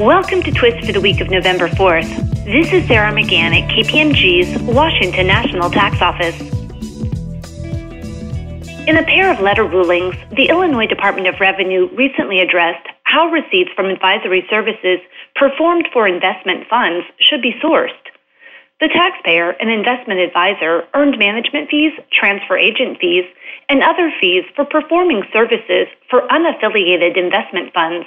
Welcome to Twist for the week of November 4th. This is Sarah McGahan at KPMG's Washington National Tax Office. In a pair of letter rulings, the Illinois Department of Revenue recently addressed how receipts from advisory services performed for investment funds should be sourced. The taxpayer and investment advisor earned management fees, transfer agent fees, and other fees for performing services for unaffiliated investment funds.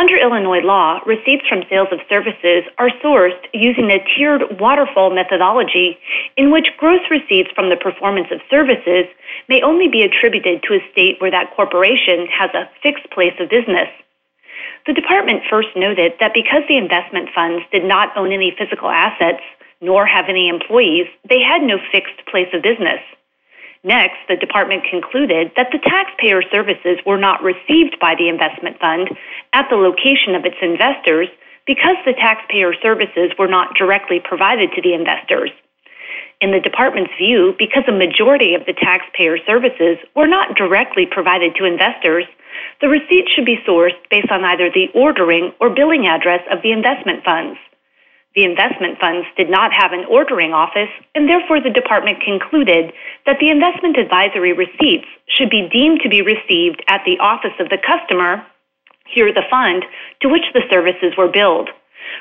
Under Illinois law, receipts from sales of services are sourced using a tiered waterfall methodology in which gross receipts from the performance of services may only be attributed to a state where that corporation has a fixed place of business. The department first noted that because the investment funds did not own any physical assets, nor have any employees, they had no fixed place of business. Next, the department concluded that the taxpayer services were not received by the investment fund at the location of its investors because the taxpayer services were not directly provided to the investors. In the department's view, because a majority of the taxpayer services were not directly provided to investors, the receipts should be sourced based on either the ordering or billing address of the investment funds. The investment funds did not have an ordering office, and therefore the department concluded that the investment advisory receipts should be deemed to be received at the office of the customer, here the fund, to which the services were billed.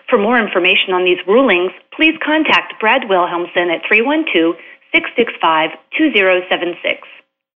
For more information on these rulings, please contact Brad Wilhelmsen at 312 665 2076.